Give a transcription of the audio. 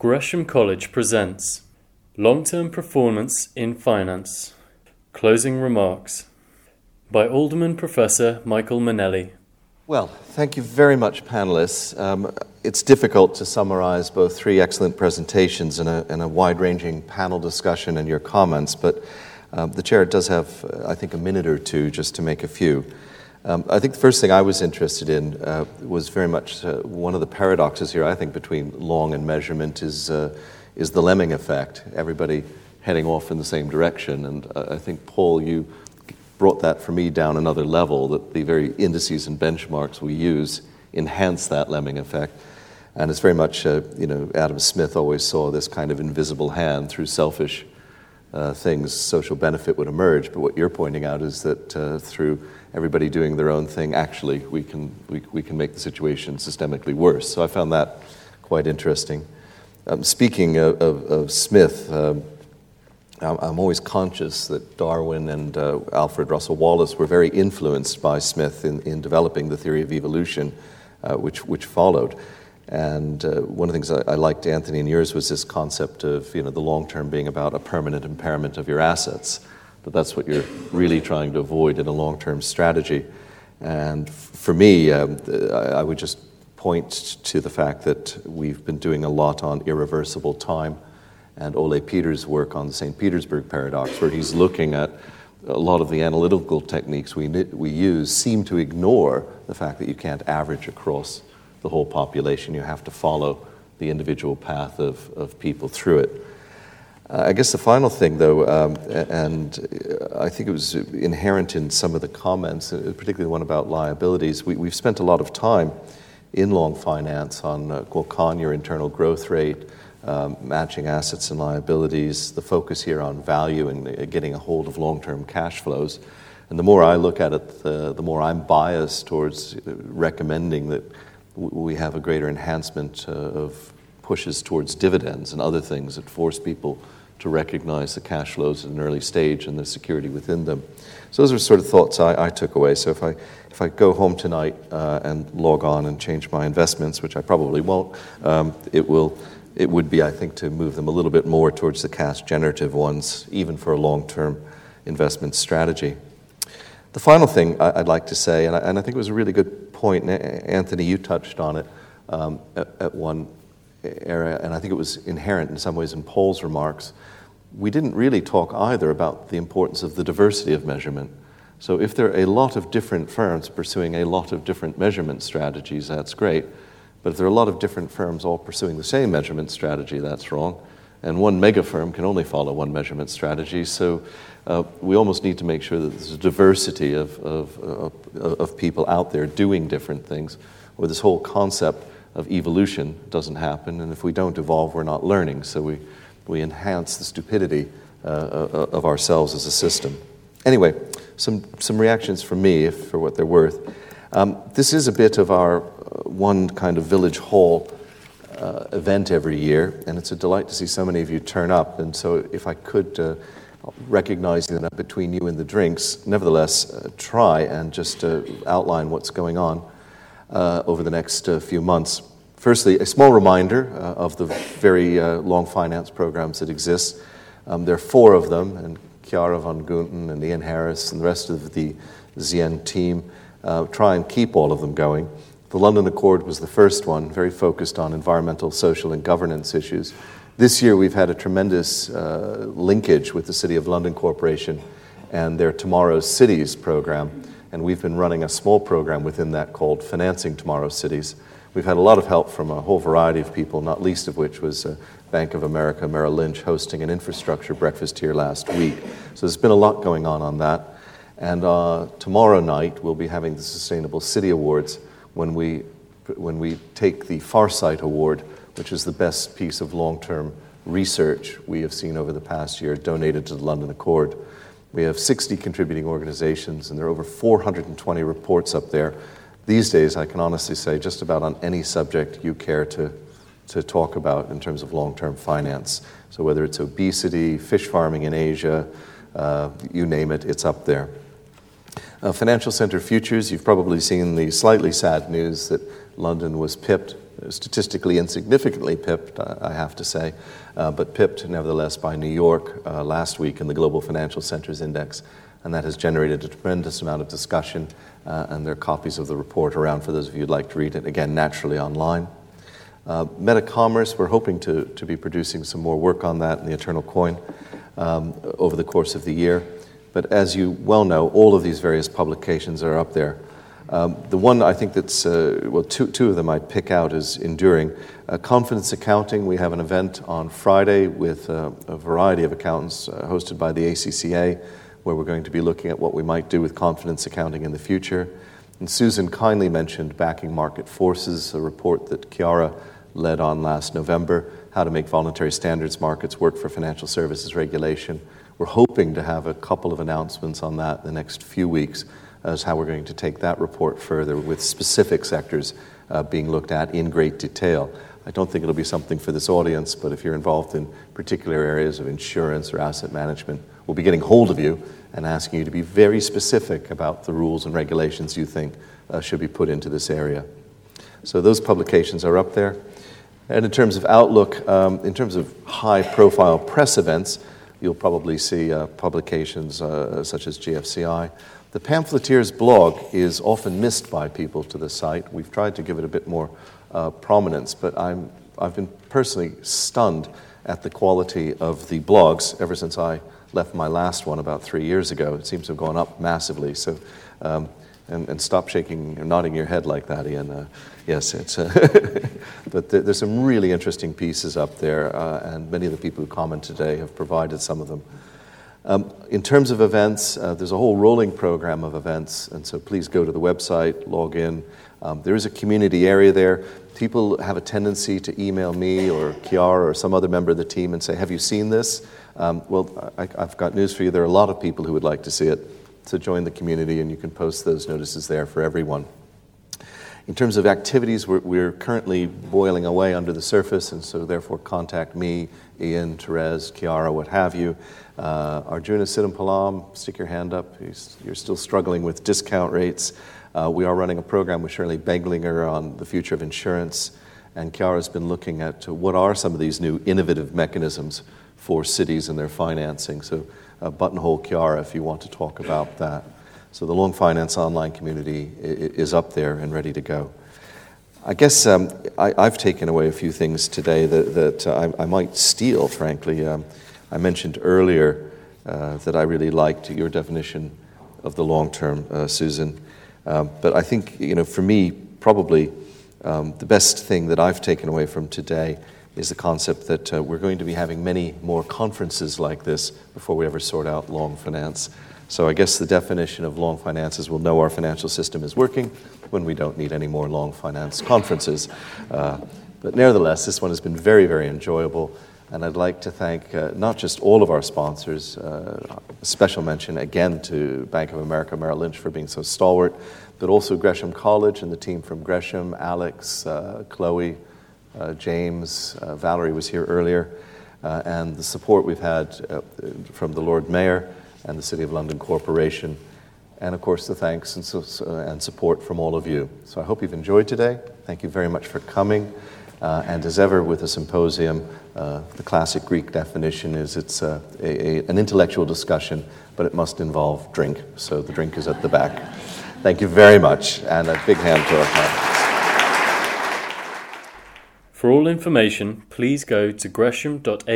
Gresham College presents Long Term Performance in Finance Closing Remarks by Alderman Professor Michael Mainelli. Well, thank you very much, panelists. Um, it's difficult to summarize both three excellent presentations and a, and a wide ranging panel discussion and your comments, but um, the chair does have, uh, I think, a minute or two just to make a few. Um, I think the first thing I was interested in uh, was very much uh, one of the paradoxes here, I think, between long and measurement is, uh, is the lemming effect, everybody heading off in the same direction. And uh, I think, Paul, you brought that for me down another level that the very indices and benchmarks we use enhance that lemming effect. And it's very much, uh, you know, Adam Smith always saw this kind of invisible hand through selfish uh, things, social benefit would emerge. But what you're pointing out is that uh, through everybody doing their own thing, actually, we can, we, we can make the situation systemically worse. So I found that quite interesting. Um, speaking of, of, of Smith, um, I'm always conscious that Darwin and uh, Alfred Russel Wallace were very influenced by Smith in, in developing the theory of evolution, uh, which, which followed. And uh, one of the things I, I, liked, Anthony, in yours was this concept of you know, the long term being about a permanent impairment of your assets. That that's what you're really trying to avoid in a long term strategy. And for me, um, I would just point to the fact that we've been doing a lot on irreversible time and Ole Peters' work on the St. Petersburg paradox, where he's looking at a lot of the analytical techniques we, we use seem to ignore the fact that you can't average across the whole population. You have to follow the individual path of, of people through it. Uh, I guess the final thing, though, um, and I think it was inherent in some of the comments, uh, particularly the one about liabilities, we, have spent a lot of time in long finance on uh, your internal growth rate, um, matching assets and liabilities, the focus here on value and uh, getting a hold of long term cash flows. And the more I look at it, the, the more I'm biased towards uh, recommending that we have a greater enhancement uh, of pushes towards dividends and other things that force people to recognize the cash flows at an early stage and the security within them. So those are sort of thoughts I, I took away. So if I if I go home tonight uh, and log on and change my investments, which I probably won't, um, it will it would be, I think, to move them a little bit more towards the cash generative ones, even for a long term investment strategy. The final thing I'd like to say, and I, think it was a really good point, and Anthony, you touched on it um, at, at, one area, and I think it was inherent in some ways in Paul's remarks. We didn't really talk either about the importance of the diversity of measurement. So, if there are a lot of different firms pursuing a lot of different measurement strategies, that's great. But if there are a lot of different firms all pursuing the same measurement strategy, that's wrong. And one mega firm can only follow one measurement strategy. So uh, we almost need to make sure that there's a diversity of, of, of, of people out there doing different things, or this whole concept of evolution doesn't happen. And if we don't evolve, we're not learning. So we, we enhance the stupidity uh, uh of ourselves as a system. Anyway, some, some reactions from me, if, for what they're worth. Um, this is a bit of our one kind of village hall uh, event every year, and it's a delight to see so many of you turn up. And so, if I could, uh, recognizing that between you and the drinks, nevertheless, uh, try and just uh, outline what's going on uh, over the next uh, few months. Firstly, a small reminder of the very long finance programs that exist. Um, there are four of them, and Chiara von Gunten and Ian Harris and the rest of the Z/Yen team try and keep all of them going. The London Accord was the first one, very focused on environmental, social, and governance issues. This year, we've had a tremendous uh, linkage with the City of London Corporation and their Tomorrow's Cities program. And we've been running a small program within that called Financing Tomorrow's Cities. We've had a lot of help from a whole variety of people, not least of which was uh, Bank of America Merrill Lynch hosting an infrastructure breakfast here last week. So there's been a lot going on on that. And uh, tomorrow night, we'll be having the Sustainable City Awards when we, when we take the Farsight Award, which is the best piece of long term research we have seen over the past year, donated to the London Accord. We have 60 contributing organizations, and there are over 420 reports up there. These days, I can honestly say, just about on any subject you care to, to talk about in terms of long term finance. So, whether it's obesity, fish farming in Asia, uh, you name it, it's up there. Uh, Financial Centre Futures, you've probably seen the slightly sad news that London was pipped statistically insignificantly pipped, I have to say, uh, but pipped nevertheless by New York uh, last week in the Global Financial Centers Index. And that has generated a tremendous amount of discussion, uh, and there are copies of the report around for those of you who'd like to read it, again, naturally online. Uh, Metacommerce, we're hoping to, to be producing some more work on that in the Eternal Coin um, over the course of the year. But as you well know, all of these various publications are up there. Um, the one I think that's, uh, well, two, two of them I'd pick out as enduring. Uh, confidence Accounting, we have an event on Friday with uh, a variety of accountants uh, hosted by the ACCA, where we're going to be looking at what we might do with confidence accounting in the future. And Susan kindly mentioned Backing Market Forces, a report that Chiara led on last November, how to make voluntary standards markets work for financial services regulation. We're hoping to have a couple of announcements on that in the next few weeks as how we're going to take that report further with specific sectors uh, being looked at in great detail. I don't think it'll be something for this audience, but if you're involved in particular areas of insurance or asset management, we'll be getting hold of you and asking you to be very specific about the rules and regulations you think uh, should be put into this area. So those publications are up there. And in terms of outlook, um, in terms of high profile press events, you'll probably see uh, publications uh, such as GFCI. The pamphleteer's blog is often missed by people to the site. We've tried to give it a bit more uh, prominence, but I'm, I've been personally stunned at the quality of the blogs ever since I left my last one about three years ago. It seems to have gone up massively. So, um, and, and, stop shaking and nodding your head like that, Ian. Uh, yes, it's. Uh, but there, there's some really interesting pieces up there, uh, and many of the people who comment today have provided some of them. Um, in terms of events, uh, there's a whole rolling program of events, and so please go to the website, log in. Um, there is a community area there. People have a tendency to email me or Chiara or some other member of the team and say, Have you seen this? Um, well, I, have got news for you. There are a lot of people who would like to see it. So join the community, and you can post those notices there for everyone. In terms of activities, we're, we're, currently boiling away under the surface, and so therefore contact me, Ian, Therese, Chiara, what have you. Uh, Arjuna Sittampalam, stick your hand up. You're still struggling with discount rates. Uh, we are running a program with Shirley Beglinger on the future of insurance, and Chiara's been looking at what are some of these new innovative mechanisms for cities and their financing. So, buttonhole Chiara if you want to talk about that. So the Long Finance online community is up there and ready to go. I guess um, I, have taken away a few things today that, that uh, I, I, might steal, frankly. Um, I mentioned earlier uh, that I really liked your definition of the long term, uh, Susan. Um, but I think, you know, for me, probably um, the best thing that I've taken away from today is the concept that uh, we're going to be having many more conferences like this before we ever sort out long finance. So I guess the definition of long finance is we'll know our financial system is working when we don't need any more long finance conferences. Uh, but nevertheless, this one has been very, very enjoyable. And I'd like to thank uh, not just all of our sponsors, uh, a special mention again to Bank of America Merrill Lynch for being so stalwart, but also Gresham College and the team from Gresham, Alex, uh, Chloe, James, uh, Valerie was here earlier, and the support we've had from the Lord Mayor and the City of London Corporation, and of course the thanks and, and support from all of you. So I hope you've enjoyed today. Thank you very much for coming. Uh, and as ever with a symposium, uh, the classic Greek definition is it's uh, a, a, an intellectual discussion, but it must involve drink. So the drink is at the back. Thank you very much, and a big hand to our panelists. For all information, please go to gresham.ac.uk